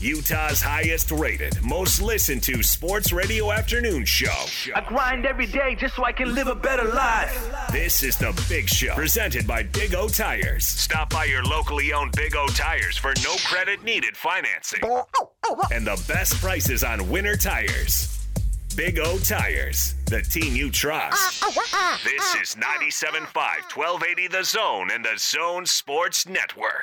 Utah's highest rated, most listened to sports radio afternoon show. I grind every day just so I can live a better life. This is the Big Show, presented by Big O Tires. Stop by your locally owned Big O Tires for no credit needed financing oh, oh, oh. and the best prices on winter tires. Big O Tires, the team you trust. Uh, uh, uh, this is 97.5, 1280 The Zone and the Zone Sports Network.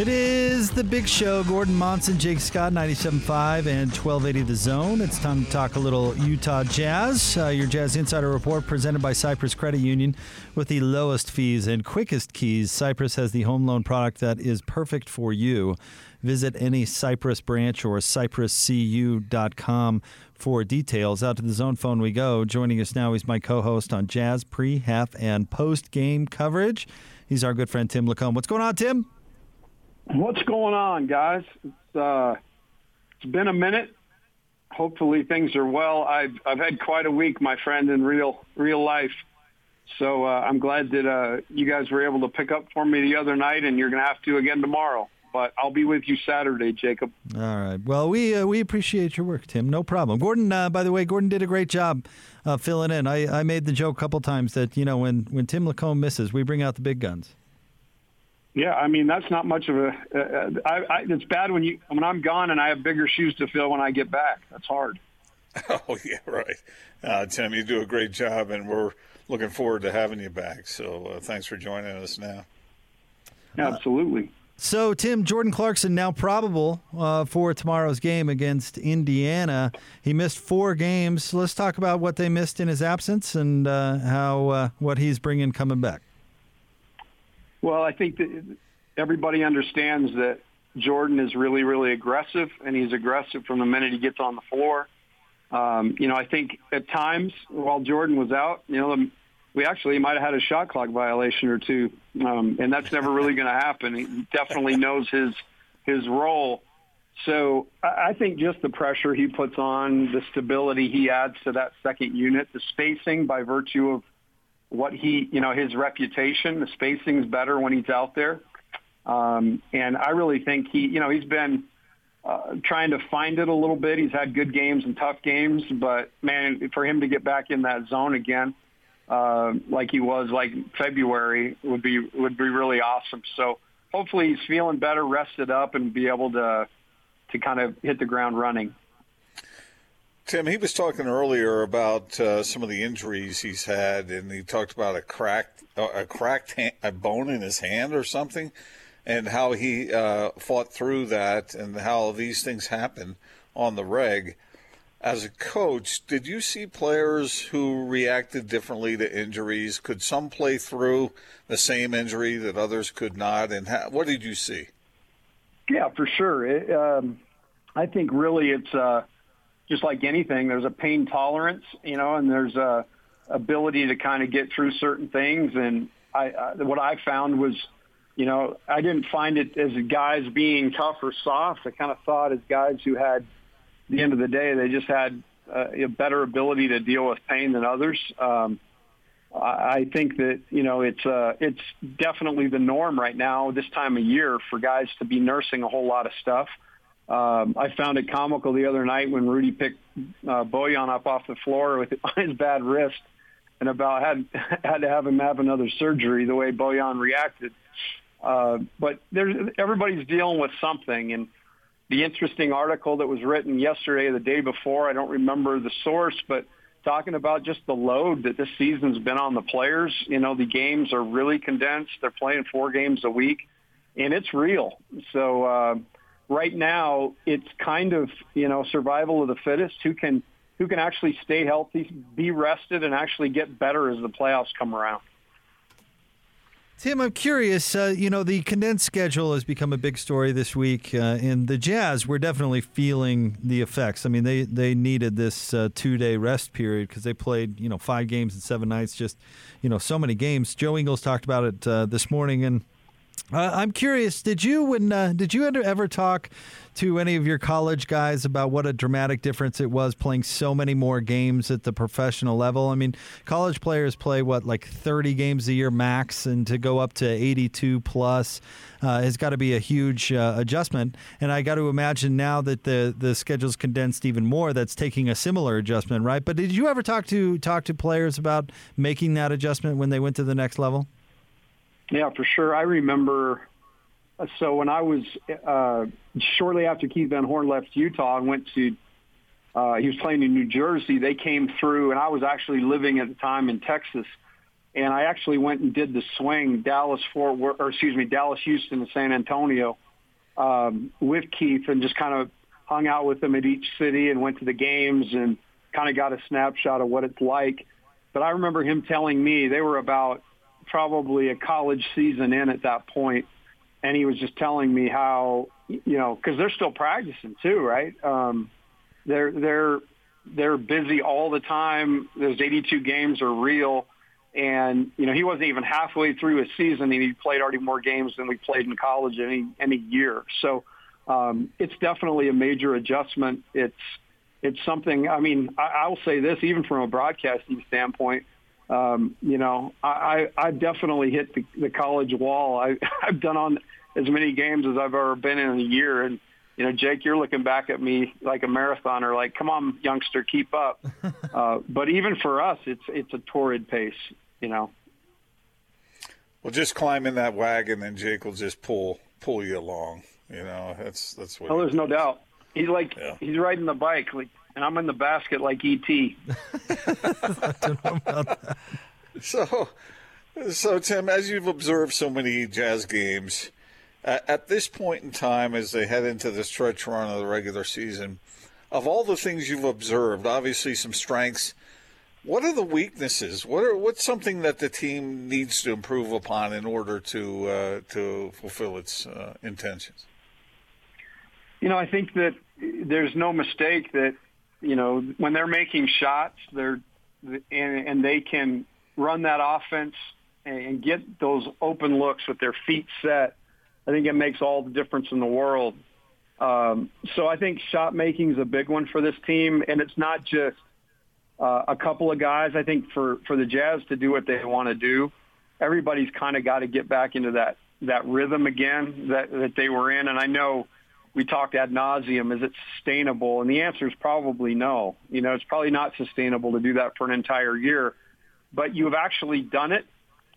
It is the big show. Gordon Monson, Jake Scott, 97.5 and 1280 The Zone. It's time to talk a little Utah Jazz. Uh, your Jazz Insider Report presented by Cyprus Credit Union with the lowest fees and quickest keys. Cyprus has the home loan product that is perfect for you. Visit any Cyprus branch or cypruscu.com for details. Out to the zone phone we go. Joining us now is my co host on Jazz pre, half, and post game coverage. He's our good friend Tim LaComb. What's going on, Tim? What's going on, guys? It's uh, it's been a minute. Hopefully things are well. I've I've had quite a week, my friend, in real real life. So uh, I'm glad that uh, you guys were able to pick up for me the other night, and you're going to have to again tomorrow. But I'll be with you Saturday, Jacob. All right. Well, we uh, we appreciate your work, Tim. No problem. Gordon, uh, by the way, Gordon did a great job uh, filling in. I, I made the joke a couple times that you know when when Tim LaComb misses, we bring out the big guns. Yeah, I mean that's not much of a. Uh, I, I, it's bad when you when I'm gone and I have bigger shoes to fill when I get back. That's hard. Oh yeah, right. Uh, Tim, you do a great job, and we're looking forward to having you back. So uh, thanks for joining us now. Absolutely. So, Tim, Jordan Clarkson now probable uh, for tomorrow's game against Indiana. He missed four games. Let's talk about what they missed in his absence and uh, how uh, what he's bringing coming back. Well, I think that everybody understands that Jordan is really, really aggressive, and he's aggressive from the minute he gets on the floor. Um, you know, I think at times while Jordan was out, you know, we actually might have had a shot clock violation or two, um, and that's never really going to happen. He definitely knows his his role. So I think just the pressure he puts on, the stability he adds to that second unit, the spacing by virtue of what he, you know, his reputation, the spacing's better when he's out there. Um, and I really think he, you know, he's been uh, trying to find it a little bit. He's had good games and tough games, but man, for him to get back in that zone again, uh, like he was like February would be, would be really awesome. So hopefully he's feeling better, rested up and be able to, to kind of hit the ground running. Tim, he was talking earlier about uh, some of the injuries he's had, and he talked about a cracked a cracked hand, a bone in his hand or something, and how he uh, fought through that, and how these things happen on the reg. As a coach, did you see players who reacted differently to injuries? Could some play through the same injury that others could not? And what did you see? Yeah, for sure. It, um, I think really it's. Uh, just like anything, there's a pain tolerance, you know, and there's a ability to kind of get through certain things. And I, I what I found was, you know, I didn't find it as guys being tough or soft. I kind of thought as guys who had, at the end of the day, they just had uh, a better ability to deal with pain than others. Um, I think that you know it's uh, it's definitely the norm right now this time of year for guys to be nursing a whole lot of stuff. Um, I found it comical the other night when Rudy picked uh, Bojan up off the floor with his bad wrist and about had had to have him have another surgery the way Bojan reacted. Uh, but there's everybody's dealing with something, and the interesting article that was written yesterday the day before, I don't remember the source, but talking about just the load that this season's been on the players. You know, the games are really condensed. They're playing four games a week, and it's real. So. Uh, right now it's kind of you know survival of the fittest who can who can actually stay healthy, be rested, and actually get better as the playoffs come around. Tim, I'm curious. Uh, you know, the condensed schedule has become a big story this week, uh, and the Jazz were definitely feeling the effects. I mean, they they needed this uh, two day rest period because they played you know five games in seven nights, just you know so many games. Joe Ingles talked about it uh, this morning, and uh, I'm curious. Did you when uh, did you ever talk to any of your college guys about what a dramatic difference it was playing so many more games at the professional level? I mean, college players play what like 30 games a year max, and to go up to 82 plus uh, has got to be a huge uh, adjustment. And I got to imagine now that the the schedule's condensed even more, that's taking a similar adjustment, right? But did you ever talk to talk to players about making that adjustment when they went to the next level? Yeah, for sure. I remember. Uh, so when I was uh, shortly after Keith Van Horn left Utah and went to, uh, he was playing in New Jersey. They came through, and I was actually living at the time in Texas, and I actually went and did the swing Dallas Fort Worth, or excuse me, Dallas Houston to San Antonio um, with Keith, and just kind of hung out with him at each city and went to the games and kind of got a snapshot of what it's like. But I remember him telling me they were about probably a college season in at that point, and he was just telling me how you know because they're still practicing too, right? Um, they're they're they're busy all the time. Those 82 games are real, and you know he wasn't even halfway through his season, and he played already more games than we played in college any any year. So um, it's definitely a major adjustment. It's it's something. I mean, I, I'll say this, even from a broadcasting standpoint um, you know, I, I I definitely hit the, the college wall. I, I've done on as many games as I've ever been in a year. And, you know, Jake, you're looking back at me like a marathoner, like, come on, youngster, keep up. uh, but even for us, it's, it's a torrid pace, you know. Well, just climb in that wagon and Jake will just pull, pull you along. You know, that's, that's what. Oh, there's no doubt. He's like, yeah. he's riding the bike. Like, and I'm in the basket like ET. so, so Tim, as you've observed so many Jazz games, uh, at this point in time, as they head into the stretch run of the regular season, of all the things you've observed, obviously some strengths. What are the weaknesses? What are what's something that the team needs to improve upon in order to uh, to fulfill its uh, intentions? You know, I think that there's no mistake that you know, when they're making shots, they're and, and they can run that offense and get those open looks with their feet set. I think it makes all the difference in the world. Um, so I think shot making is a big one for this team, and it's not just uh, a couple of guys. I think for for the Jazz to do what they want to do, everybody's kind of got to get back into that that rhythm again that that they were in. And I know we talked ad nauseum, is it sustainable? And the answer is probably no. You know, it's probably not sustainable to do that for an entire year. But you have actually done it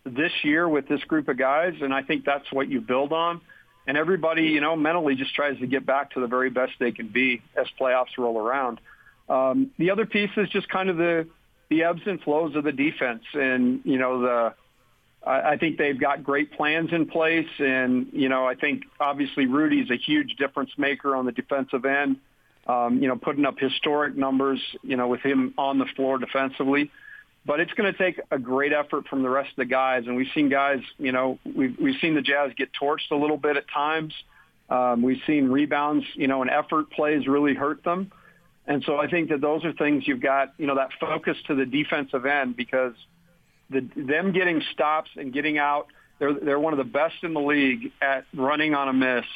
this year with this group of guys, and I think that's what you build on. And everybody, you know, mentally just tries to get back to the very best they can be as playoffs roll around. Um, the other piece is just kind of the the ebbs and flows of the defense, and you know the I think they've got great plans in place, and you know, I think obviously Rudy's a huge difference maker on the defensive end. Um, you know, putting up historic numbers, you know, with him on the floor defensively. But it's going to take a great effort from the rest of the guys, and we've seen guys, you know, we've we've seen the Jazz get torched a little bit at times. Um, we've seen rebounds, you know, and effort plays really hurt them. And so I think that those are things you've got, you know, that focus to the defensive end because the, them getting stops and getting out, they're, they're one of the best in the league at running on a miss.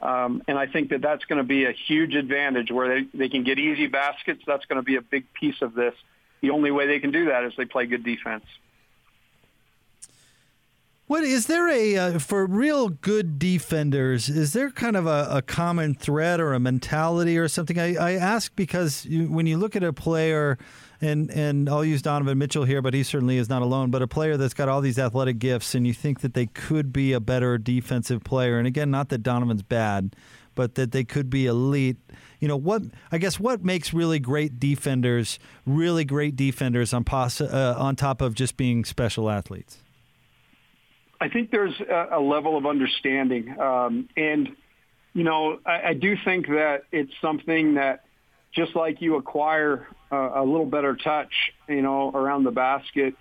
Um, and I think that that's going to be a huge advantage where they, they can get easy baskets. That's going to be a big piece of this. The only way they can do that is they play good defense. What is there a uh, for real good defenders? Is there kind of a, a common thread or a mentality or something? I, I ask because you, when you look at a player and and I'll use Donovan Mitchell here, but he certainly is not alone. But a player that's got all these athletic gifts, and you think that they could be a better defensive player. And again, not that Donovan's bad, but that they could be elite. You know what? I guess what makes really great defenders really great defenders on pos- uh, on top of just being special athletes. I think there's a, level of understanding, um, and you know, I, I do think that it's something that just like you acquire a little better touch, you know, around the basket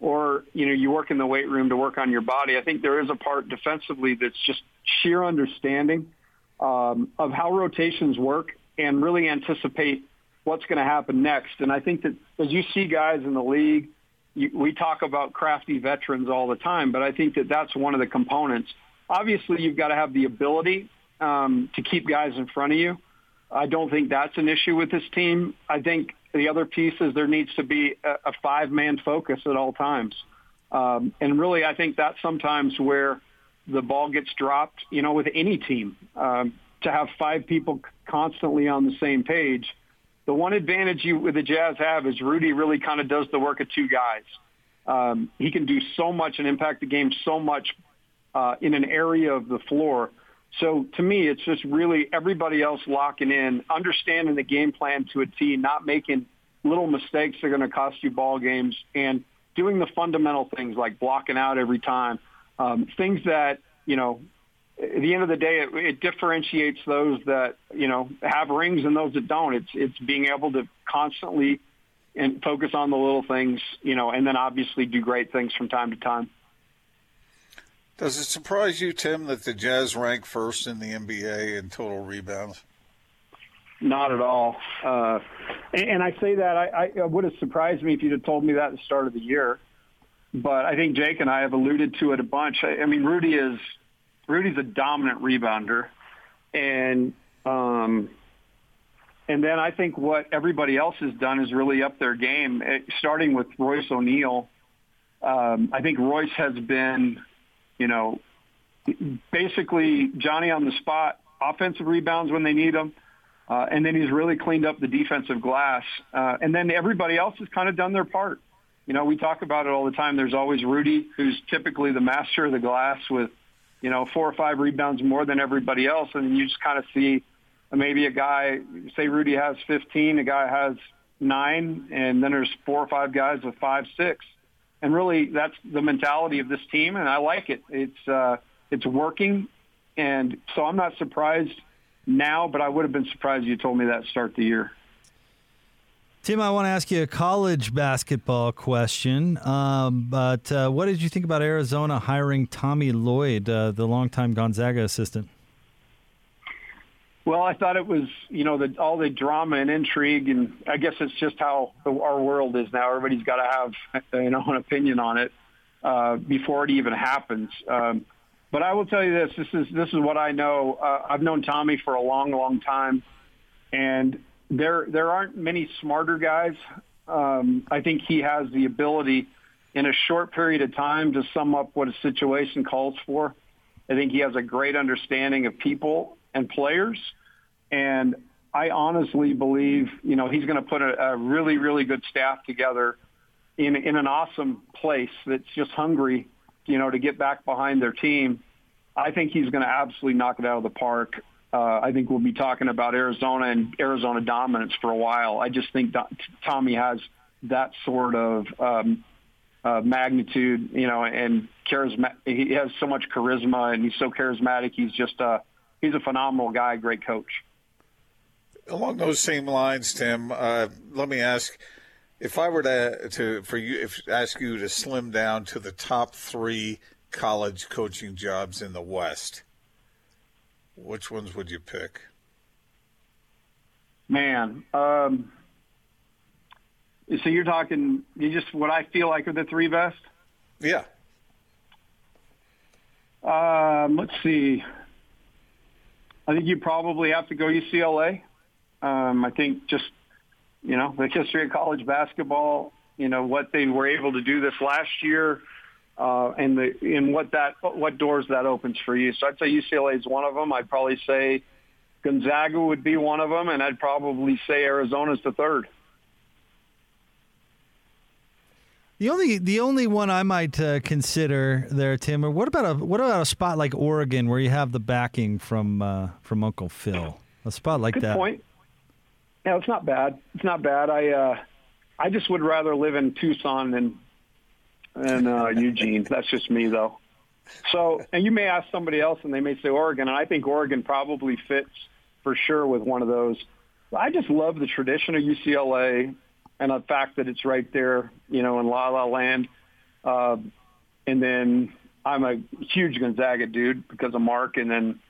or you know you work in the weight room to work on your body. I think there is a part defensively that's just sheer understanding um, of how rotations work and really anticipate what's going to happen next. And I think that as you see guys in the league, you, we talk about crafty veterans all the time, but I think that that's one of the components. Obviously, you've got to have the ability um, to keep guys in front of you. I don't think that's an issue with this team. I think the other piece is there needs to be a, a five-man focus at all times. Um, and really, I think that's sometimes where the ball gets dropped, you know, with any team. Um, to have five people constantly on the same page. The one advantage you with the Jazz have is Rudy really kind of does the work of two guys. Um, he can do so much and impact the game so much uh, in an area of the floor. So to me, it's just really everybody else locking in, understanding the game plan to a T, not making little mistakes that are going to cost you ball games, and doing the fundamental things like blocking out every time, um, things that you know. At the end of the day, it, it differentiates those that you know have rings and those that don't. It's it's being able to constantly and focus on the little things, you know, and then obviously do great things from time to time. Does it surprise you, Tim, that the Jazz rank first in the NBA in total rebounds? Not at all. Uh, and, I say that I, I would have surprised me if you'd have told me that at the start of the year. But I think Jake and I have alluded to it a bunch. I, I mean, Rudy is Rudy's a dominant rebounder, and um, and then I think what everybody else has done is really up their game, eh, starting with Royce O'Neale. Um, I think Royce has been you know, basically Johnny on the spot, offensive rebounds when they need them. Uh, and then he's really cleaned up the defensive glass. Uh, and then everybody else has kind of done their part. You know, we talk about it all the time. There's always Rudy, who's typically the master of the glass with, you know, four or five rebounds more than everybody else. And you just kind of see maybe a guy, say Rudy has 15, a guy has nine, and then there's four or five guys with five, six and really that's the mentality of this team, and I like it. It's uh, it's working, and so I'm not surprised now, but I would have been surprised if you told me that start the year. Tim, I want to ask you a college basketball question. Um, but uh, what did you think about Arizona hiring Tommy Lloyd, uh, the longtime Gonzaga assistant? Well, I thought it was, you know, the, all the drama and intrigue, and I guess it's just how our world is now. Everybody's got to have, you know, an opinion on it uh, before it even happens. Um, but I will tell you this: this is this is what I know. Uh, I've known Tommy for a long, long time, and there there aren't many smarter guys. Um, I think he has the ability, in a short period of time, to sum up what a situation calls for. I think he has a great understanding of people and players. And I honestly believe, you know, he's going to put a, a really, really good staff together in in an awesome place that's just hungry, you know, to get back behind their team. I think he's going to absolutely knock it out of the park. Uh, I think we'll be talking about Arizona and Arizona dominance for a while. I just think Tommy has that sort of um, uh, magnitude, you know, and charisma. He has so much charisma, and he's so charismatic. He's just uh, he's a phenomenal guy, great coach. Along those same lines, Tim, uh, let me ask: if I were to to for you, if ask you to slim down to the top three college coaching jobs in the West, which ones would you pick? Man, um, so you're talking you just what I feel like are the three best. Yeah. Um, let's see. I think you probably have to go UCLA. Um, I think just you know the history of college basketball, you know what they were able to do this last year, uh, and the in what that what doors that opens for you. So I'd say UCLA is one of them. I'd probably say Gonzaga would be one of them, and I'd probably say Arizona's the third. The only the only one I might uh, consider there, Tim, or what about a what about a spot like Oregon where you have the backing from uh, from Uncle Phil? A spot like Good that. Good point. Yeah, it's not bad. It's not bad. I uh, I just would rather live in Tucson than than uh, Eugene. That's just me, though. So, and you may ask somebody else, and they may say Oregon, and I think Oregon probably fits for sure with one of those. I just love the tradition of UCLA and the fact that it's right there, you know, in La La Land. Uh, and then I'm a huge Gonzaga dude because of Mark. And then,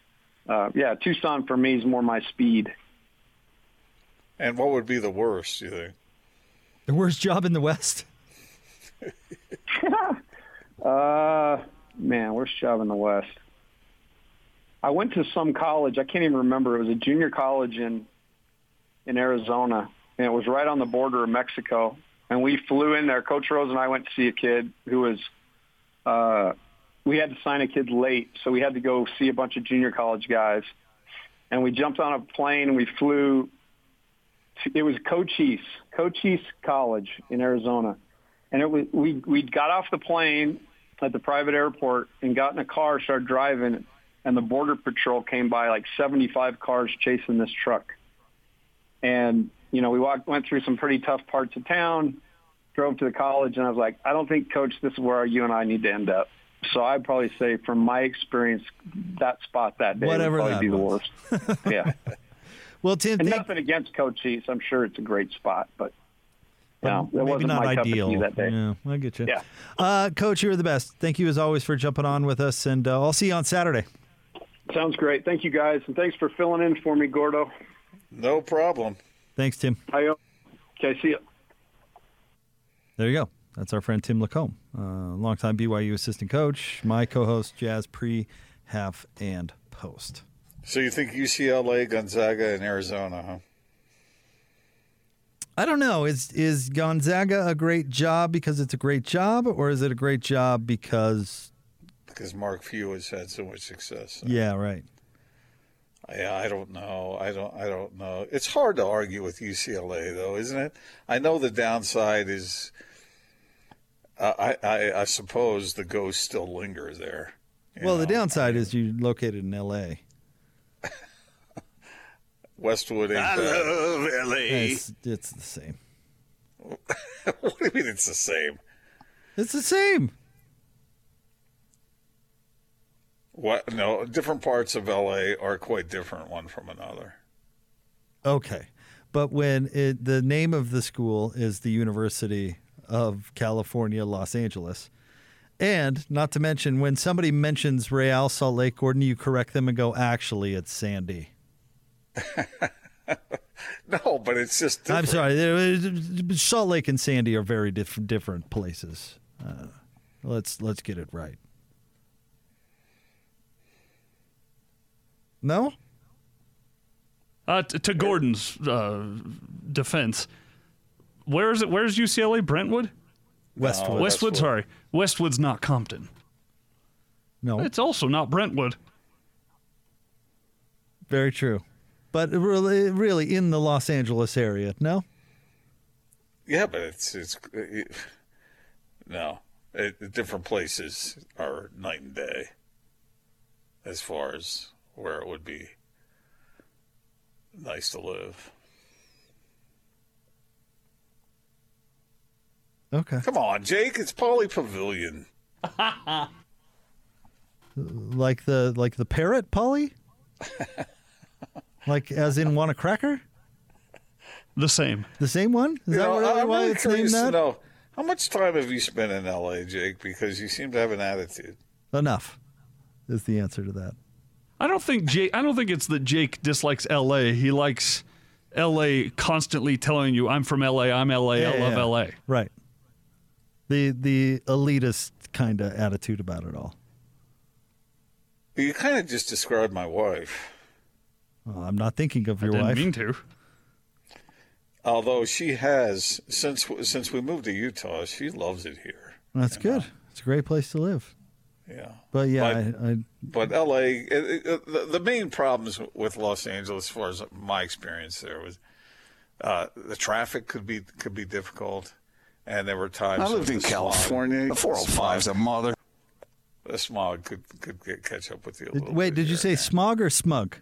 uh, yeah, Tucson for me is more my speed. And what would be the worst, you think? The worst job in the West? uh, man, worst job in the West. I went to some college. I can't even remember. It was a junior college in in Arizona, and it was right on the border of Mexico. And we flew in there. Coach Rose and I went to see a kid who was. Uh, we had to sign a kid late, so we had to go see a bunch of junior college guys. And we jumped on a plane and we flew. To, it was Cochise, Cochise College in Arizona, and it was we we got off the plane at the private airport and got in a car, started driving, and the border patrol came by like 75 cars chasing this truck. And you know, we walked, went through some pretty tough parts of town, drove to the college, and I was like, I don't think, Coach, this is where you and I need to end up. So I'd probably say, from my experience, that spot that day Whatever would probably be was. the worst. yeah. Well, Tim, And thank- nothing against Cochise. I'm sure it's a great spot, but no, it maybe wasn't not my ideal. cup of tea that day. Yeah, I get you. Yeah. Uh, Coach, you're the best. Thank you as always for jumping on with us, and uh, I'll see you on Saturday. Sounds great. Thank you guys, and thanks for filling in for me, Gordo. No problem. Thanks, Tim. I, okay, see you. There you go. That's our friend Tim LaComb, uh, longtime BYU assistant coach, my co-host, Jazz pre, half, and post. So you think UCLA, Gonzaga, and Arizona, huh? I don't know. Is is Gonzaga a great job because it's a great job, or is it a great job because? Because Mark Few has had so much success. Yeah, right. Yeah, I don't know. I don't. I don't know. It's hard to argue with UCLA, though, isn't it? I know the downside is. Uh, I, I I suppose the ghost still linger there. you Well, the know? downside is you located in L.A. Westwood ain't I bad. love LA. It's, it's the same. what do you mean it's the same? It's the same. What? No, different parts of LA are quite different one from another. Okay, but when it, the name of the school is the University of California, Los Angeles, and not to mention when somebody mentions Real Salt Lake, Gordon, you correct them and go, actually, it's Sandy. No, but it's just. I'm sorry. Salt Lake and Sandy are very diff- different places. Uh, let's let's get it right. No, Uh, t- to Gordon's uh, defense, where is it? Where's UCLA? Brentwood? Westwood. Westwood. Westwood. Sorry, Westwood's not Compton. no, It's also not Brentwood. very true. But really, really in the Los Angeles area. No, Yeah, but it's it's it, no. It, different places are night and day as far as where it would be nice to live. okay. Come on, Jake. It's Pauley Pavilion. Like the like the parrot, Polly. like as in want a cracker? The same. The same one? Is You that know, really I'm why really it's named that? know how much time have you spent in L.A., Jake? Because you seem to have an attitude. Enough is the answer to that. I don't think Jake. I don't think it's that Jake dislikes L.A. He likes L.A. constantly telling you, "I'm from L.A. I'm L.A. I love yeah. L.A." Right. The the elitist kind of attitude about it all. You kind of just described my wife, Well, I'm not thinking of your wife. Didn't wife. mean to. although she has since since we moved to Utah, she loves it here. That's good. Uh, it's a great place to live. Yeah. But yeah, But- I, I, But L.A. It, it, the, the main problems with Los Angeles, as far as my experience there, was uh, the traffic could be could be difficult, and there were times I lived in the smog- California. The 405 is a mother. The smog could could get, catch up with you. A little wait, bit did you say and smog or smug?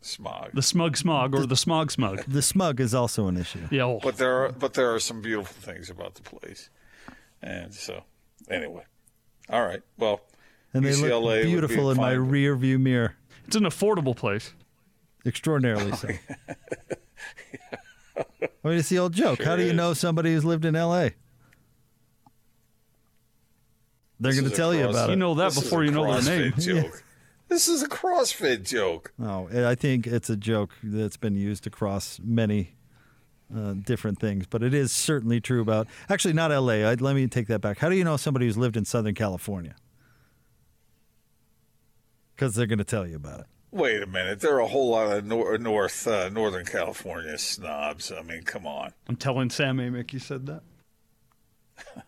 smog? The smug smog or the smog smug. The smug is also an issue. Yeah. oh, But there are but there are some beautiful things about the place, and so anyway, all right. Well, And they UCLA would look be beautiful in my fine. rear view mirror. it's an affordable place. Extraordinarily so. I mean, it's the old joke. How do you is. know somebody who's lived in L.A.? They're going to a tell you about it. You know that this before you know their CrossFit name. Joke. This is a CrossFit joke. No, I think it's a joke that's been used across many uh, different things, but it is certainly true about. Actually, not L.A. I, let me take that back. How do you know somebody who's lived in Southern California? Because they're going to tell you about it. Wait a minute. There are a whole lot of nor- North uh, Northern California snobs. I mean, come on. I'm telling Sam Amick you said that.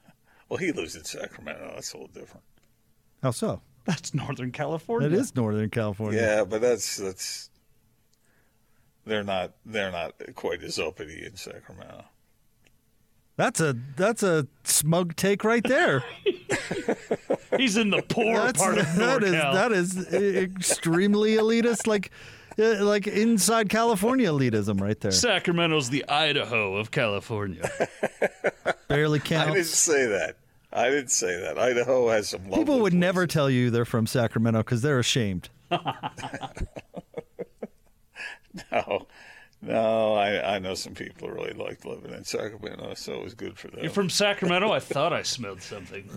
Well, he lives in Sacramento. That's a little different. How so? That's Northern California. It is Northern California. Yeah, but that's that's they're not they're not quite as uppity in Sacramento. That's a that's a smug take right there. He's in the poor That's, part of that is NorCal. that is extremely elitist, like uh, like inside California elitism right there. Sacramento's the Idaho of California. Barely I didn't say that. I didn't say that. Idaho has some. People lovely would never tell you they're from Sacramento because they're ashamed. No, no. I I know some people who really liked living in Sacramento, so it was good for them. You're from Sacramento? I thought I smelled something.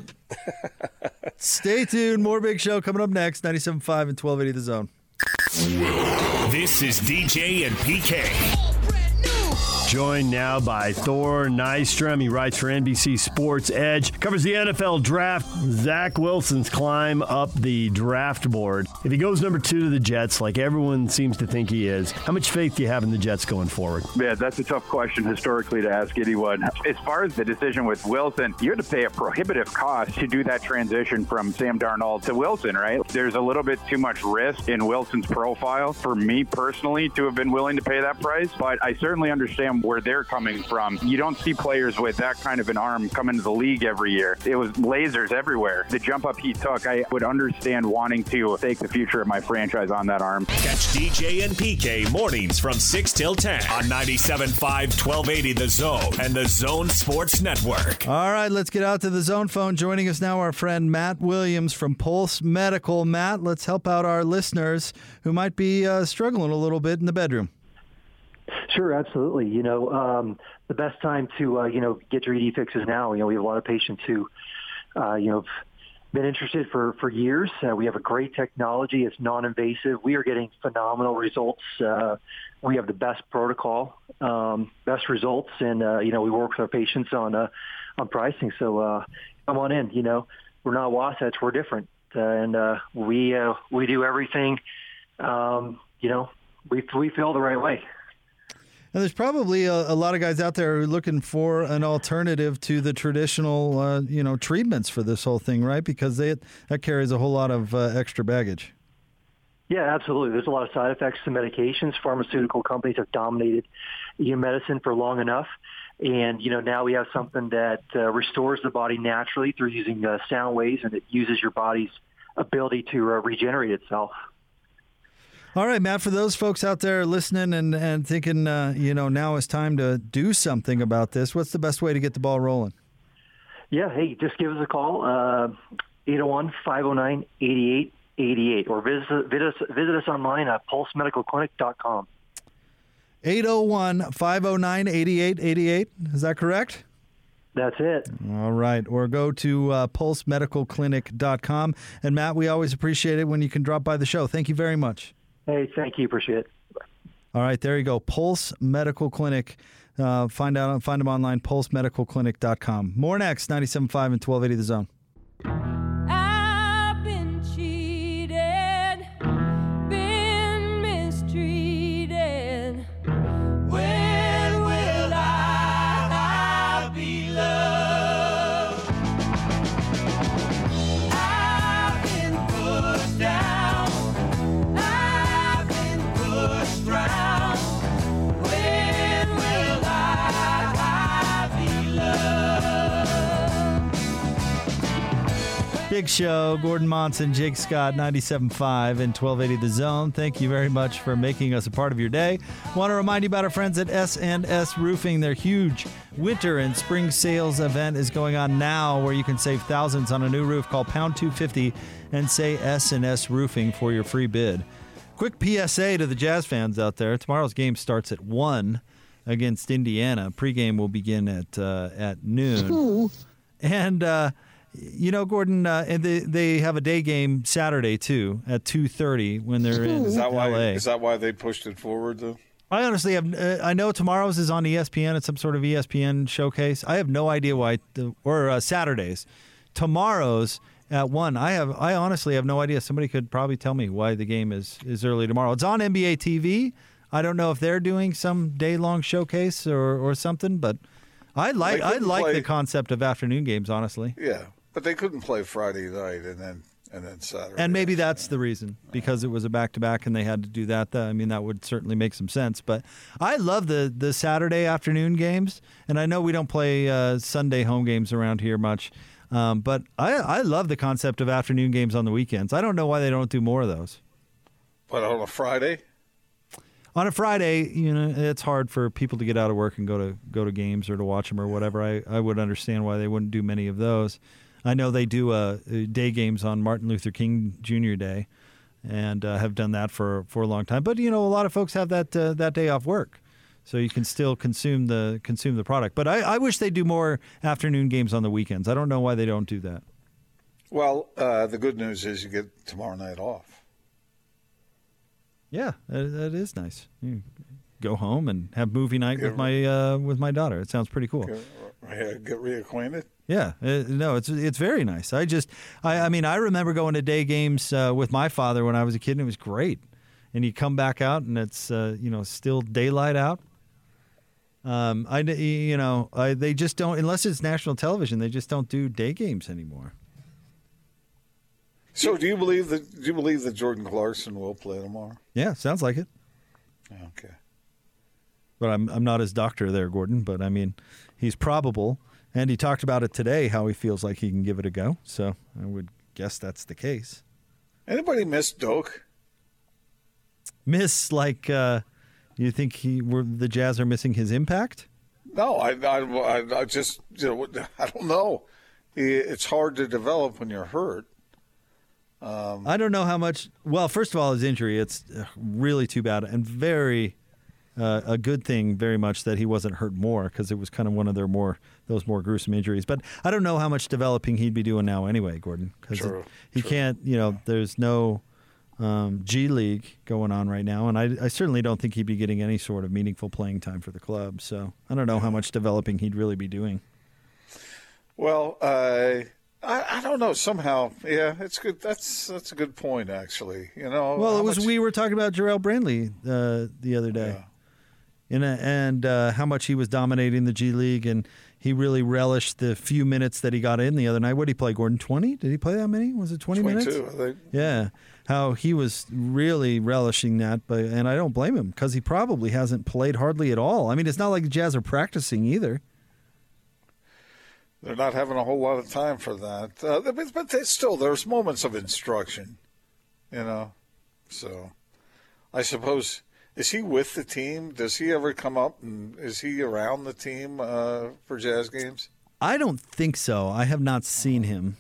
Stay tuned. More Big Show coming up next. 97.5 and 1280 The Zone. This is DJ and PK. Joined now by Thor Nystrom. He writes for NBC Sports Edge, covers the NFL draft. Zach Wilson's climb up the draft board. If he goes number two to the Jets, like everyone seems to think he is, how much faith do you have in the Jets going forward? Yeah, that's a tough question historically to ask anyone. As far as the decision with Wilson, you had to pay a prohibitive cost to do that transition from Sam Darnold to Wilson, right? There's a little bit too much risk in Wilson's profile for me personally to have been willing to pay that price, but I certainly understand where they're coming from. You don't see players with that kind of an arm come into the league every year. It was lasers everywhere. The jump up he took, I would understand wanting to take the future of my franchise on that arm. Catch DJ and PK mornings from 6 till 10 on 97.5 1280 The Zone and The Zone Sports Network. All right, let's get out to the Zone phone. Joining us now, our friend Matt Williams from Pulse Medical. Matt, let's help out our listeners who might be uh, struggling a little bit in the bedroom. Sure, absolutely. You know, um, the best time to uh, you know get your ED fixes now. You know, we have a lot of patients who, uh, you know, have been interested for for years. Uh, we have a great technology. It's non-invasive. We are getting phenomenal results. Uh, we have the best protocol, um, best results, and uh, you know, we work with our patients on uh, on pricing. So uh, come on in. You know, we're not Wasatch. We're different, uh, and uh, we uh, we do everything. Um, you know, we we feel the right way. And there's probably a, a lot of guys out there who are looking for an alternative to the traditional, uh, you know, treatments for this whole thing, right? Because they, that carries a whole lot of uh, extra baggage. Yeah, absolutely. There's a lot of side effects to medications. Pharmaceutical companies have dominated you know, medicine for long enough. And, you know, now we have something that uh, restores the body naturally through using uh, sound waves, and it uses your body's ability to uh, regenerate itself. All right, Matt, for those folks out there listening and, and thinking, uh, you know, now is time to do something about this, what's the best way to get the ball rolling? Yeah, hey, just give us a call, uh, 801-509-8888, or visit, visit, us, visit us online at pulsemedicalclinic.com. 801 509 8888. Is that correct? That's it. All right. Or go to uh, pulsemedicalclinic.com. And Matt, we always appreciate it when you can drop by the show. Thank you very much. Hey, thank you. Appreciate it. All right, there you go. Pulse Medical Clinic. Uh, find out find them online, pulsemedicalclinic.com. More next, 97.5 and 1280 The Zone. Big show. Gordon Monson, Jake Scott, 97.5 and 1280 The Zone. Thank you very much for making us a part of your day. Want to remind you about our friends at S&S Roofing. Their huge winter and spring sales event is going on now where you can save thousands on a new roof. Call pound 250 and say S&S Roofing for your free bid. Quick PSA to the Jazz fans out there. Tomorrow's game starts at 1 against Indiana. Pregame will begin at uh, at noon. And uh, You know, Gordon, uh, and they they have a day game Saturday too at two thirty when they're in Is that why? L.A. Is that why they pushed it forward though? I honestly have. Uh, I know tomorrow's is on ESPN. It's some sort of ESPN showcase. I have no idea why. The, or uh, Saturdays, tomorrow's at one. I have. I honestly have no idea. Somebody could probably tell me why the game is is early tomorrow. It's on NBA TV. I don't know if they're doing some day long showcase or or something, but I like I like play- the concept of afternoon games. Honestly. Yeah, but they couldn't play Friday night and then and then Saturday. And maybe that's the reason because it was a back to back and they had to do that. I mean, that would certainly make some sense. But I love the the Saturday afternoon games, and I know we don't play uh, Sunday home games around here much. Um, but I, I love the concept of afternoon games on the weekends. I don't know why they don't do more of those. But on a Friday, On a Friday, you know, it's hard for people to get out of work and go to go to games or to watch them or whatever. I, I would understand why they wouldn't do many of those. I know they do uh, day games on Martin Luther King Jr. Day, and uh, have done that for, for a long time. But you know, a lot of folks have that uh, that day off work, so you can still consume the consume the product. But I, I wish they do more afternoon games on the weekends. I don't know why they don't do that. well, uh, the good news is you get tomorrow night off. Yeah, that, that is nice. You go home and have movie night with my uh, with my daughter. It sounds pretty cool. Get, reacquainted. Yeah, uh, no, it's it's very nice. I just, I, I mean, I remember going to day games uh, with my father when I was a kid, and it was great. And you come back out, and it's uh, you know still daylight out. Um, I you know I, they just don't unless it's national television. They just don't do day games anymore. So, do you believe that? Do you believe that Jordan Clarkson will play tomorrow? Yeah, sounds like it. Okay. But I'm I'm not his doctor there, Gordon. But I mean, he's probable, and he talked about it today how he feels like he can give it a go. So I would guess that's the case. Anybody miss Doak? Miss like uh, you think he were the Jazz are missing his impact? No, I, I, I, just, you know, I don't know. It's hard to develop when you're hurt. Um, I don't know how much. Well, first of all, his injury, it's uh, really too bad and very uh, a good thing, very much that he wasn't hurt more because it was kind of one of their more those more gruesome injuries. But I don't know how much developing he'd be doing now anyway, Gordon, because True, he can't. You know, there's no um, G League going on right now, and I, I certainly don't think he'd be getting any sort of meaningful playing time for the club. So I don't know how much developing he'd really be doing. Well, uh, I, I don't know. Somehow, yeah, it's good. That's that's a good point, actually. You know, Well, it was much- we were talking about Jarrell Brantley uh, the other day, and and uh, how much he was dominating the G League, and he really relished the few minutes that he got in the other night. What did he play, Gordon? Twenty? Did he play that many? Was it twenty minutes? 22, I think. Yeah, how he was really relishing that, but and I don't blame him because he probably hasn't played hardly at all. I mean, it's not like the Jazz are practicing either. They're not having a whole lot of time for that. Uh, but but they, still, there's moments of instruction, you know. So, I suppose is he with the team? Does he ever come up and is he around the team uh, for Jazz games? I don't think so. I have not seen him,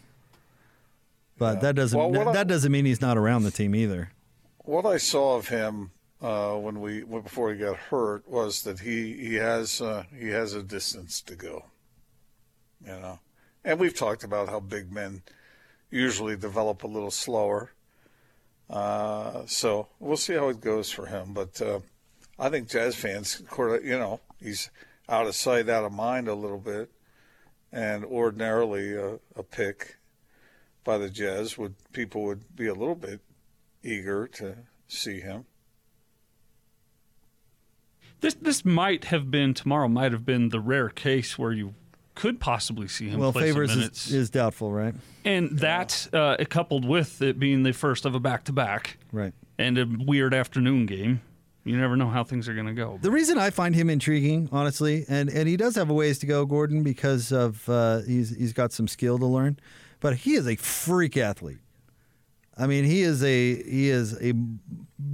but that doesn't Well, what I- that doesn't mean he's not around the team either. What I saw of him uh, when we before he got hurt was that he he has uh, he has a distance to go. You know, and we've talked about how big men usually develop a little slower. Uh, so we'll see how it goes for him. But uh, I think Jazz fans, you know, he's out of sight, out of mind a little bit, and ordinarily a, a pick by the Jazz would people would be a little bit eager to see him. This this might have been tomorrow. Might have been the rare case where you could possibly see him well, favors is, is doubtful, right? and that uh, coupled with it being the first of a back to back, Right. and a weird afternoon game, you never know how things are going to go. The reason I find him intriguing, honestly, and, and he does have a ways to go, Gordon, because of uh, he's he's got some skill to learn, but he is a freak athlete. I mean, he is a he is a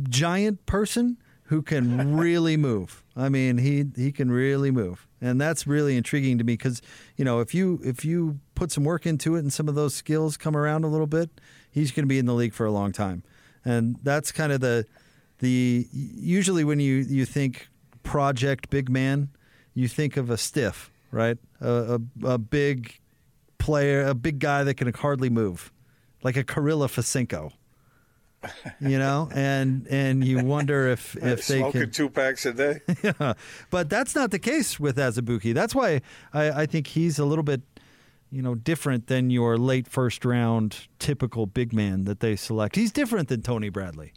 giant person who can really move. I mean, he he can really move, and that's really intriguing to me because you know if you if you put some work into it and some of those skills come around a little bit, he's going to be in the league for a long time, and that's kind of the the usually when you you think project big man, you think of a stiff, right? A, a, a big player, a big guy that can hardly move, like a Kyrylo Fesenko. You know, and and you wonder if if they Smoking can two packs a day. yeah, but that's not the case with Azubuike. That's why I, I think he's a little bit, you know, different than your late first round typical big man that they select. He's different than Tony Bradley.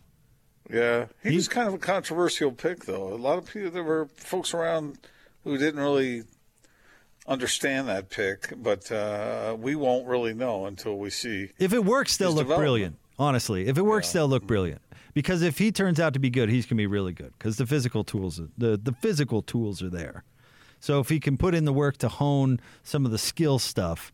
Yeah, he was kind of a controversial pick, though. A lot of people, there were folks around who didn't really understand that pick, but uh, we won't really know until we see. If it works, they'll look brilliant. Honestly, if it works, they'll look brilliant. Because if he turns out to be good, he's gonna be really good. Because the physical tools, the the physical tools are there. So if he can put in the work to hone some of the skill stuff,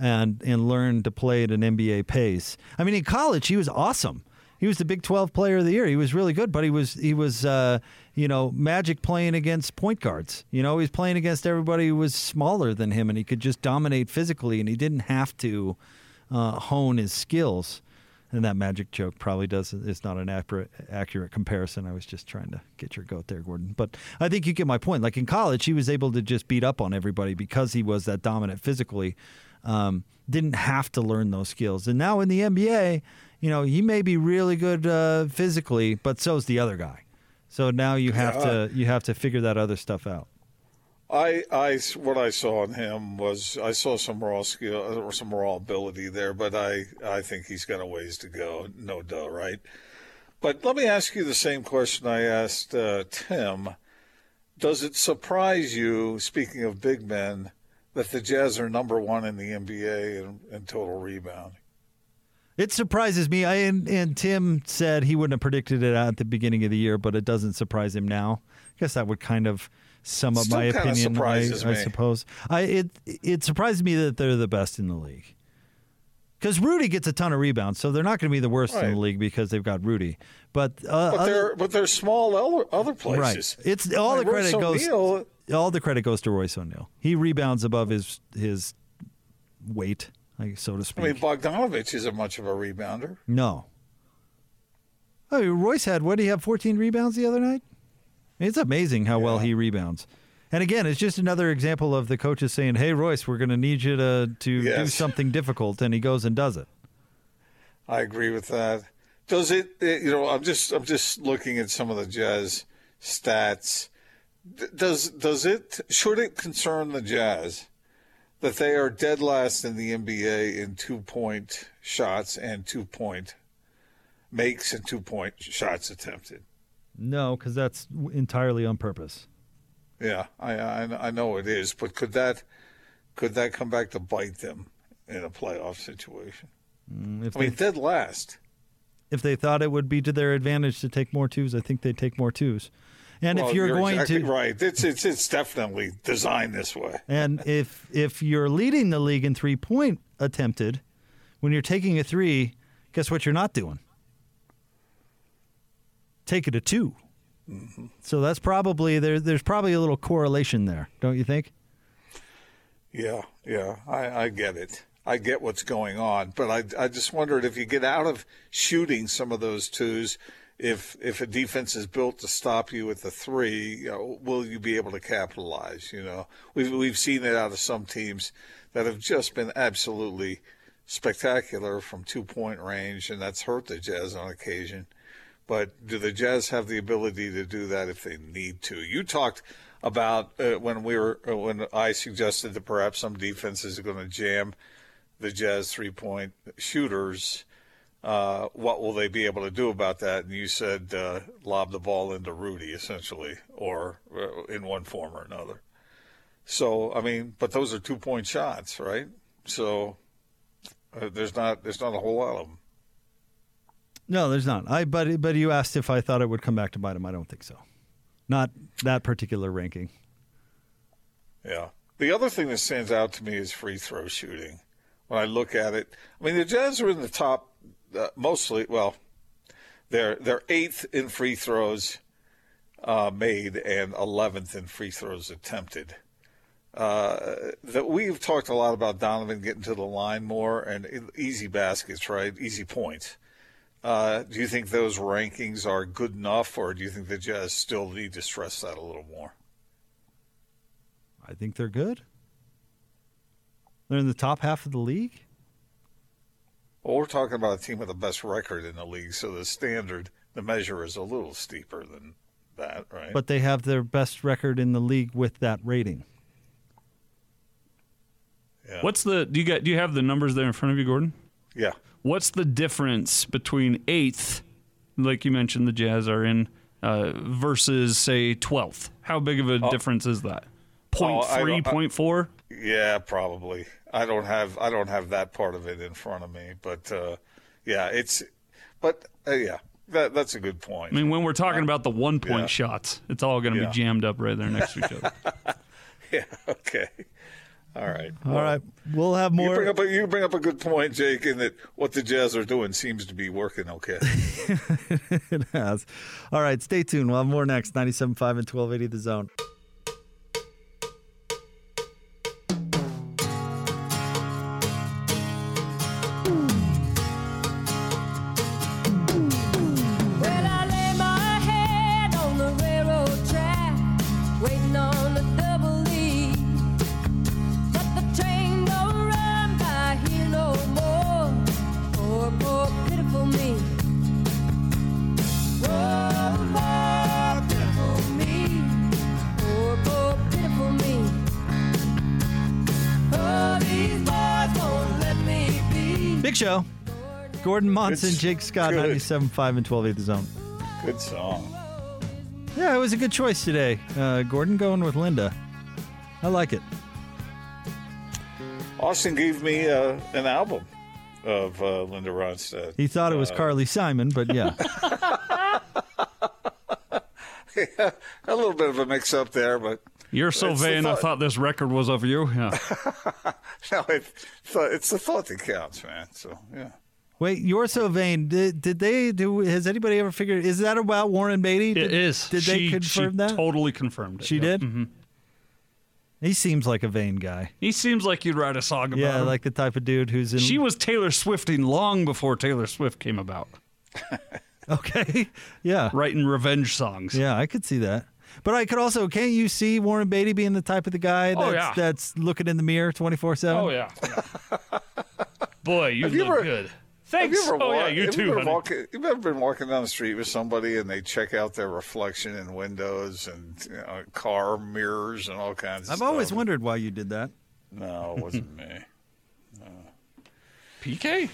and and learn to play at an NBA pace. I mean, in college, he was awesome. He was the Big Twelve Player of the Year. He was really good, but he was he was uh, you know magic playing against point guards. You know, he was playing against everybody who was smaller than him, and he could just dominate physically, and he didn't have to uh, hone his skills. And that magic joke probably does is not an accurate accurate comparison. I was just trying to get your goat there, Gordon. But I think you get my point. Like in college, he was able to just beat up on everybody because he was that dominant physically. Um, didn't have to learn those skills. And now in the NBA, you know, he may be really good uh, physically, but so's the other guy. So now you have Yeah. to you have to figure that other stuff out. I, I, what I saw in him was I saw some raw skill uh, or some raw ability there, but I, I think he's got a ways to go, no duh, right? But let me ask you the same question I asked uh, Tim. Does it surprise you, speaking of big men, that the Jazz are number one in the NBA in, in total rebound? It surprises me. I and, and Tim said he wouldn't have predicted it at the beginning of the year, but it doesn't surprise him now. I guess that would kind of sum up Still my opinion. I, I suppose. I it it surprises me that they're the best in the league. Because Rudy gets a ton of rebounds, so they're not going to be the worst in the league because they've got Rudy. But, uh, But other- they're but they're small other, other places. Right. It's all Like the credit Royce goes. O'Neale- all the credit goes to Royce O'Neale. He rebounds above his his weight, like so to speak. I mean, Bogdanovic isn't much of a rebounder. no. Oh, Royce had what? Did he have 14 rebounds the other night? It's amazing how well he rebounds. And again, it's just another example of the coaches saying, "Hey, Royce, we're going to need you to to do something difficult," and he goes and does it. I agree with that. Does it, it- You know, I'm just I'm just looking at some of the Jazz stats. Does does it should it concern the Jazz that they are dead last in the NBA in two point shots and two point makes and two point shots attempted? No, because that's entirely on purpose. Yeah, I, I I know it is, but could that could that come back to bite them in a playoff situation? Mm, If I mean, dead last. if they thought it would be to their advantage to take more twos, I think they'd take more twos. And Well, if you're, going exactly to right, it's it's it's definitely designed this way. And if if you're leading the league in three point attempted, when you're taking a three, guess what you're not doing? Take it a 2 mm-hmm. So that's probably there. There's probably a little correlation there, don't you think? Yeah, yeah, I, I get it. I get what's going on, but I I just wondered if you get out of shooting some of those twos, if if a defense is built to stop you with the three, you know, will you be able to capitalize? You know, we've we've seen it out of some teams that have just been absolutely spectacular from two point range, and that's hurt the Jazz on occasion. But do the Jazz have the ability to do that if they need to? You talked about uh, when we were uh, when I suggested that perhaps some defenses are going to jam the Jazz three point shooters. Uh, what will they be able to do about that? And you said uh, lob the ball into Rudy, essentially, or uh, in one form or another. So I mean, but those are two point shots, right? So uh, there's not there's not a whole lot of them. No, there's not. I but but you asked if I thought it would come back to bite him. I don't think so. Not that particular ranking. Yeah. The other thing that stands out to me is free throw shooting. When I look at it, I mean the Jazz are in the top uh, mostly. Well, they're they're eighth in free throws uh, made and eleventh in free throws attempted. Uh, that we've talked a lot about Donovan getting to the line more and easy baskets, right? Easy points. Uh, do you think those rankings are good enough, or do you think the Jazz still need to stress that a little more? I think they're good. They're in the top half of the league. Well, we're talking about a team with the best record in the league, so the standard, the measure is a little steeper than that, right? But they have their best record in the league with that rating. yeah. What's the do you got do you have the numbers there in front of you, Gordon? Yeah. What's the difference between eighth, like you mentioned, the Jazz are in, uh, versus say twelfth? How big of a difference is that? Point Oh, I three, I- point four. Yeah, probably. I don't have I don't have that part of it in front of me, but uh, yeah, it's. But uh, yeah, that that's a good point. I mean, when we're talking about the one point Yeah. shots, it's all going to Yeah. be jammed up right there next to each other. yeah. Okay. All right. All right, we'll have You more. bring up a you bring up a good point, Jake, in that what the Jazz are doing seems to be working okay. it has. All right, stay tuned. We'll have more next. 97.5 and 1280 The Zone. Big show. Gordon Monson, It's Jake Scott, good. 97.5 and 1280 The Zone. good song. Yeah, it was a good choice today. Uh, Gordon going with Linda. I like it. Austin gave me uh, an album of uh, Linda Ronstadt. He thought it was Uh, Carly Simon, but yeah. a little bit of a mix up there, but You're so It's the vain. I thought- thought this record was of you. Yeah. no, it, it's the thought that counts, man. So yeah. Wait, you're so vain. Did, did they do? Has anybody ever figured? Is that about Warren Beatty? Did, It is. Did they confirm she that? Totally confirmed it. She yeah. did. Mhm. He seems like a vain guy. He seems like you'd write a song about him. Yeah, him. like the type of dude who's in. she was Taylor Swifting long before Taylor Swift came about, okay. Yeah. writing revenge songs. Yeah, I could see that. But I could also, can't you see Warren Beatty being the type of the guy oh, that's, Oh, yeah. that's looking in the mirror 24 7? Oh yeah. yeah. Boy, you Have look you ever- good. Have you ever, oh yeah, walk- you have too. You ever, honey. walk, you've ever been walking down the street with somebody and they check out their reflection in windows and you know, car mirrors and all kinds of I've stuff? always wondered why you did that. No, it wasn't me. PK.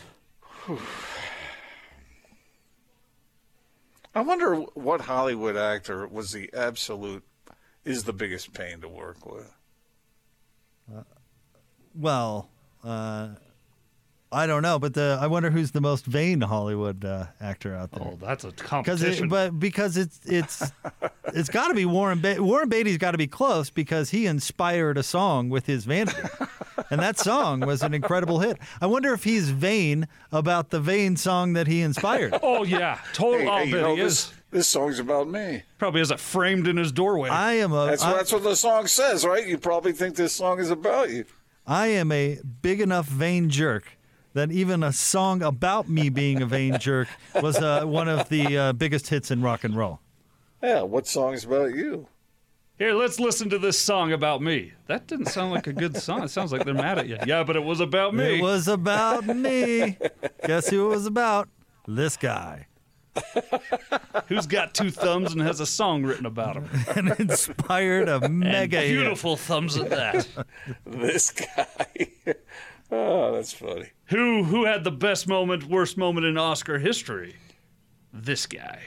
I wonder what Hollywood actor was the absolute is the biggest pain to work with. Well, uh, I don't know, but the I wonder who's the most vain Hollywood uh, actor out there. Oh, that's a Because competition. it, but because it's it's it's got to be Warren ba- Warren Beatty's got to be close because he inspired a song with his vanity, and that song was an incredible hit. I wonder if he's vain about the vain song that he inspired. oh yeah, total. Hey, I'll hey, you bet know, he this, is. this song's about me. Probably has it framed in his doorway. I am a That's, I- that's what the song says, right? You probably think this song is about you. I am a big enough vain jerk that even a song about me being a vain jerk was uh, one of the uh, biggest hits in rock and roll. Yeah, what song is about you? Here, let's listen to this song about me. That didn't sound like a good song. It sounds like they're mad at you. Yeah, but it was about me. It was about me. Guess who it was about? This guy. Who's got two thumbs and has a song written about him? And inspired a And mega hit. beautiful thumbs at that. This guy. oh, that's funny. who who had the best moment, worst moment in Oscar history? This guy.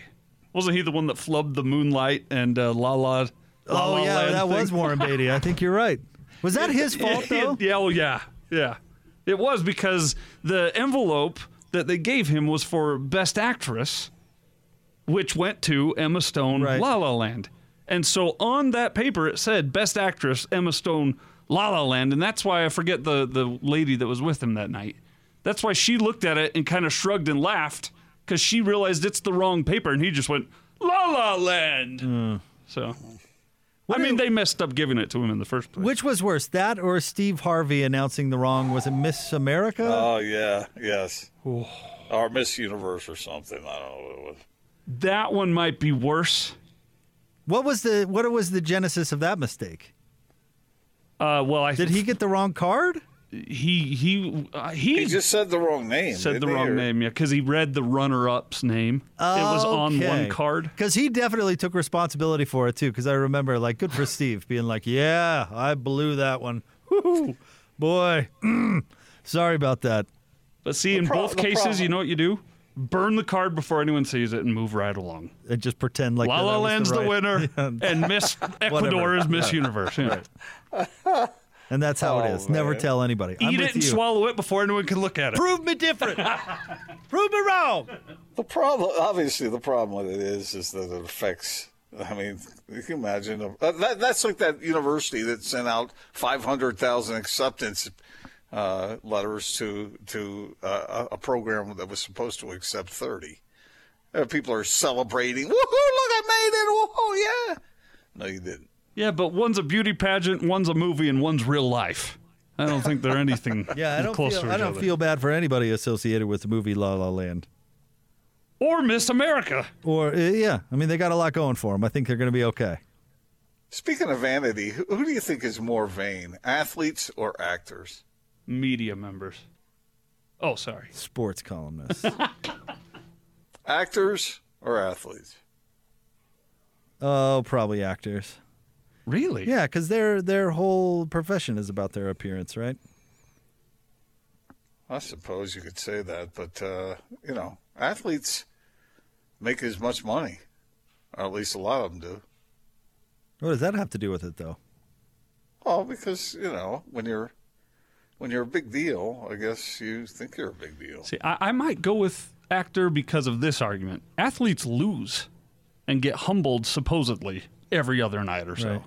Wasn't he the one that flubbed the moonlight and uh, La La? La Oh La yeah, Land that was? Warren Beatty. I think you're right. Was that his fault though? yeah, oh yeah, yeah. It was because the envelope that they gave him was for Best Actress, which went to Emma Stone, Right. La La Land. And so on that paper it said Best Actress, Emma Stone, La La Land, and that's why I forget the the lady that was with him that night. That's why she looked at it and kind of shrugged and laughed because she realized it's the wrong paper, and he just went La La Land. Hmm. So. I mean, they messed up giving it to him in the first place. Which was worse, that or Steve Harvey announcing the wrong? Was it Miss America? Oh yeah, yes. Or Miss Universe or something. I don't know what it was. That one might be worse. what was the what was the genesis of that mistake? Uh, well, I Did he get the wrong card? He he uh, he, He just said the wrong name. said the wrong Or- name, yeah, because he read the runner-up's name. It was on one card. Because he definitely took responsibility for it too. Because I remember, like, good for Steve being like, "Yeah, I blew that one. Woo-hoo. Boy, mm, sorry about that." But see, in pro- both cases, problem- you know what you do? Burn the card before anyone sees it and move right along. And just pretend like La La Land's the, right- winner, and Miss Ecuador is Miss Universe. Yeah. and that's how it Oh, is. Never tell anybody. I'm Eat with it and you. swallow it before anyone can look at it. Prove me different. Prove me wrong. The problem, obviously, the problem with it is, is that it affects. I mean, you can imagine. Uh, that, that's like that university that sent out 500,000 acceptance uh, letters to to uh, a a program that was supposed to accept 30. Uh, people are celebrating. Woohoo! Look, I made it! Woohoo! Yeah. No, you didn't. Yeah, but one's a beauty pageant, one's a movie, and one's real life. I don't think they're anything Yeah, I don't close feel. to I don't other. feel bad for anybody associated with the movie La La Land. Or Miss America. Or uh, yeah, I mean they got a lot going for them. I think they're going to be okay. Speaking of vanity, who, who do you think is more vain, athletes or actors? Media members. Oh, sorry. Sports columnists. Actors or athletes? oh, probably actors. Really? Yeah, because their their whole profession is about their appearance, right? I suppose you could say that, but uh, you know, athletes make as much money, or at least a lot of them do. What does that have to do with it, though? Well, because you know, when you're when you're a big deal, I guess you think you're a big deal. See, I, I might go with actor because of this argument. Athletes lose and get humbled supposedly every other night or so. Right.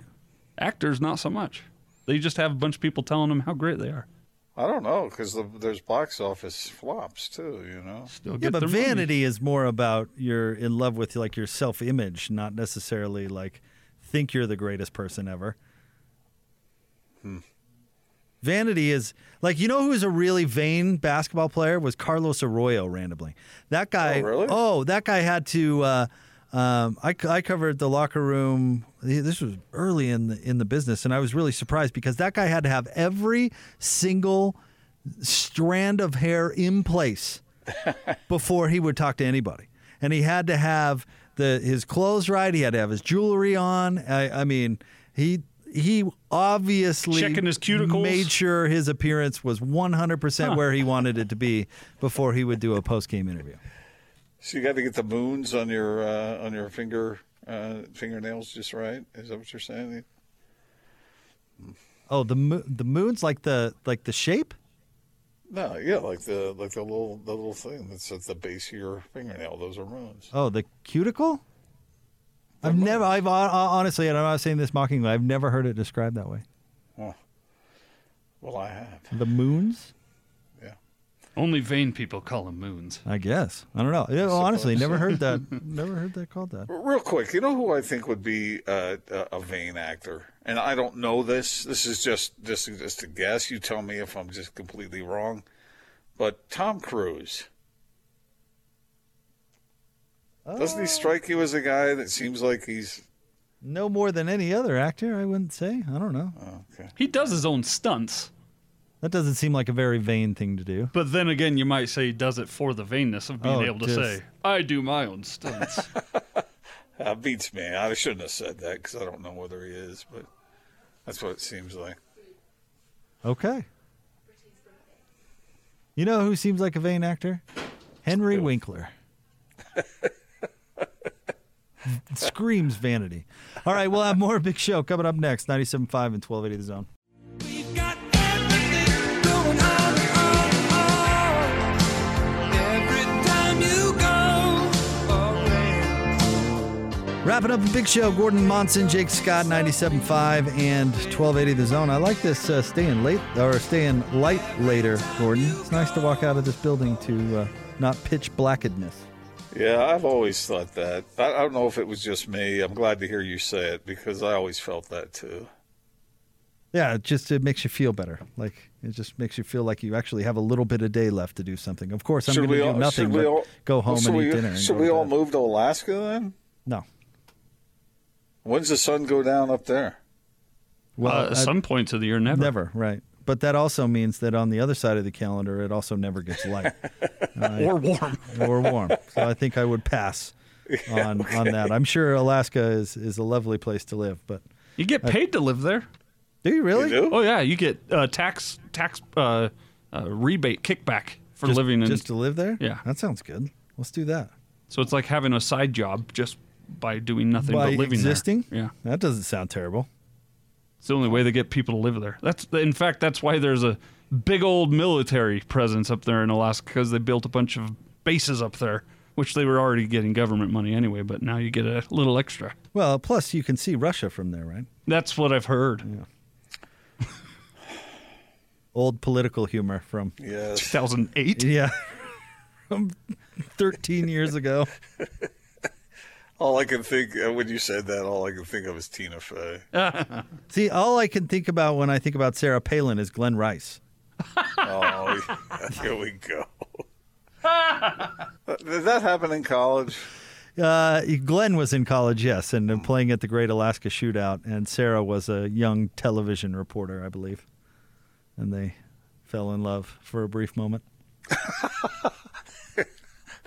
Actors, not so much. They just have a bunch of people telling them how great they are. I don't know because the, there's box office flops too. You know, Still Yeah, get but their money. vanity is more about you're in love with like your self image, not necessarily like think you're the greatest person ever. Vanity is like you know who's a really vain basketball player was Carlos Arroyo randomly. That guy. Oh, really? oh, that guy had to. Uh, um, I, I covered the locker room. This was early in the in the business, and I was really surprised because that guy had to have every single strand of hair in place before he would talk to anybody. And he had to have the his clothes right. He had to have his jewelry on. I, I mean, he he obviously Checking his cuticles. made sure his appearance was 100% where he wanted it to be before he would do a post game interview. so you got to get the moons on your uh, on your finger uh, fingernails just right. Is that what you're saying? Oh, the mo- the moon's like the like the shape. No, yeah, like the like the little the little thing that's at the base of your fingernail. Those are moons. Oh, the cuticle. I've never. I've honestly, and I'm not saying this mockingly. I've never heard it described that way. Oh. Well, I have. The moons. Yeah. Only vain people call them moons. I guess. I don't know. Yeah, well, honestly, never heard that. Never heard that called that. Real quick, you know who I think would be uh, a, a vain actor, and I don't know this. This is just just just a guess. You tell me if I'm just completely wrong. But Tom Cruise doesn't he strike you as a guy that seems like he's No more than any other actor, I wouldn't say. I don't know. okay? He does his own stunts. That doesn't seem like a very vain thing to do. But then again, you might say he does it for the vainness of being Oh, able to just- say, I do my own stunts. That beats me. I shouldn't have said that because I don't know whether he is, but that's what it seems like. Okay. You know who seems like a vain actor? Henry Winkler. Screams vanity. All right, we'll have more Big Show coming up next. 97.5 and 1280 The Zone. Wrapping up the big show, Gordon Monson, Jake Scott, 97.5 and 1280 The Zone. I like this uh, staying late or staying light later, Gordon. It's nice to walk out of this building to uh, not pitch blackedness. Yeah, I've always thought that. I, I don't know if it was just me. I'm glad to hear you say it because I always felt that too. Yeah, it just it makes you feel better. Like it just makes you feel like you actually have a little bit of day left to do something. Of course, I'm going to do nothing but all- go home and we, eat dinner. And Should we all move to Alaska then? No. When's the sun go down up there? Well, uh, at some points of the year, never. never. Right. but that also means that on the other side of the calendar, it also never gets light or warm. or warm. So I think I would pass on on that. I'm sure Alaska is is a lovely place to live, but You get paid to live there. do you really? Oh yeah, you get uh, tax tax uh, uh, rebate kickback for just, living in. just to live there? Yeah. that sounds good. Let's do that. so it's like having a side job just by doing nothing By but living existing? there. Yeah, That doesn't sound terrible. it's the only way they get people to live there. That's in fact that's why there's a big old military presence up there in Alaska because they built a bunch of bases up there, which they were already getting government money anyway. But now you get a little extra. Well, plus you can see Russia from there, right? That's what I've heard. Old political humor from Yes. 2008. yeah, from 13 years ago. All I can think uh, when you said that, all I can think of is Tina Fey. See, all I can think about when I think about Sarah Palin is Glen Rice. oh, here we go. Did that happen in college? Uh, Glenn was in college, yes, and uh, playing at the Great Alaska Shootout, and Sarah was a young television reporter, I believe, and they fell in love for a brief moment.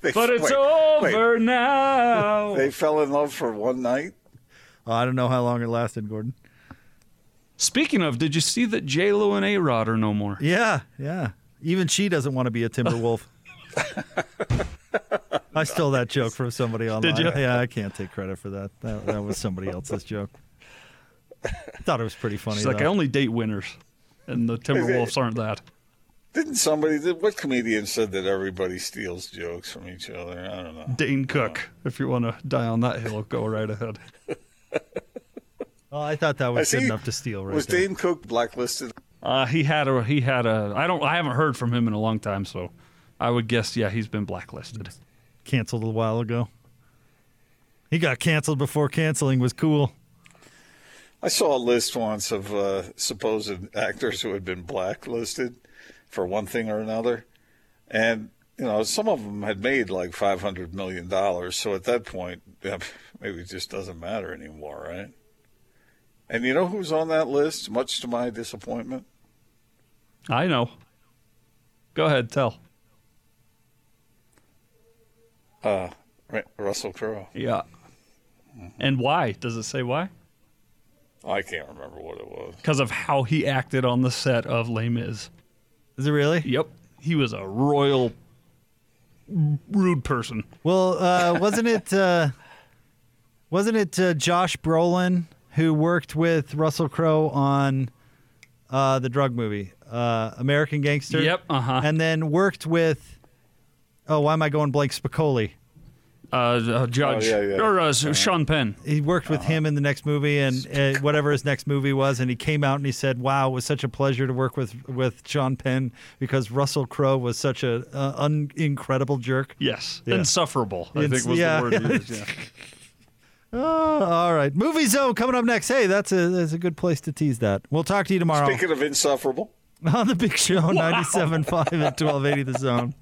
They, But it's wait, over wait. now. They fell in love for one night. Oh, I don't know how long it lasted, Gordon. Speaking of, did you see that J Lo and A Rod are no more? Yeah, yeah. Even she doesn't want to be a Timberwolf. I stole that joke from somebody online. Did you? Yeah, I can't take credit for that. That, that was somebody else's joke. I Thought it was pretty funny. She's like, I only date winners, and the Timberwolves aren't that. Didn't somebody? What comedian said that everybody steals jokes from each other? I don't know. Dane Cook. If you want to die on that hill, go right ahead. well, I thought that was I good see- enough to steal right was there. Dane Cook blacklisted? Uh, he had a he had a I don't I haven't heard from him in a long time, so I would guess yeah he's been blacklisted. Canceled a while ago. He got canceled before canceling was cool. I saw a list once of uh, supposed actors who had been blacklisted for one thing or another, and you know some of them had made like five hundred million dollars. So at that point, yeah, maybe it just doesn't matter anymore, right? And you know who's on that list? Much to my disappointment, I know. Go ahead, tell. uh, Russell Crowe. Yeah. And why? Does it say why? I can't remember what it was. Because of how he acted on the set of Les Mis. Is it really? Yep. He was a royal rude person. Well, uh, wasn't it? Uh, wasn't it uh, Josh Brolin who worked with Russell Crowe on uh, the drug movie uh, American Gangster? Yep, uh-huh. And then worked with. Oh, why am I going blank? Spicoli. Uh, uh, Judge Oh, yeah, yeah. or uh, Sean Penn. He worked with him in the next movie and uh, whatever his next movie was, and he came out and he said, "Wow, it was such a pleasure to work with with Sean Penn because Russell Crowe was such a uh, un- incredible jerk." Yes, Yeah. insufferable. I It's- think was yeah. the word used. Yeah. Oh, all right, movie zone coming up next. Hey, that's a that's a good place to tease that. We'll talk to you tomorrow Speaking of insufferable. on the Big Show, 97.5 at twelve eighty the Zone.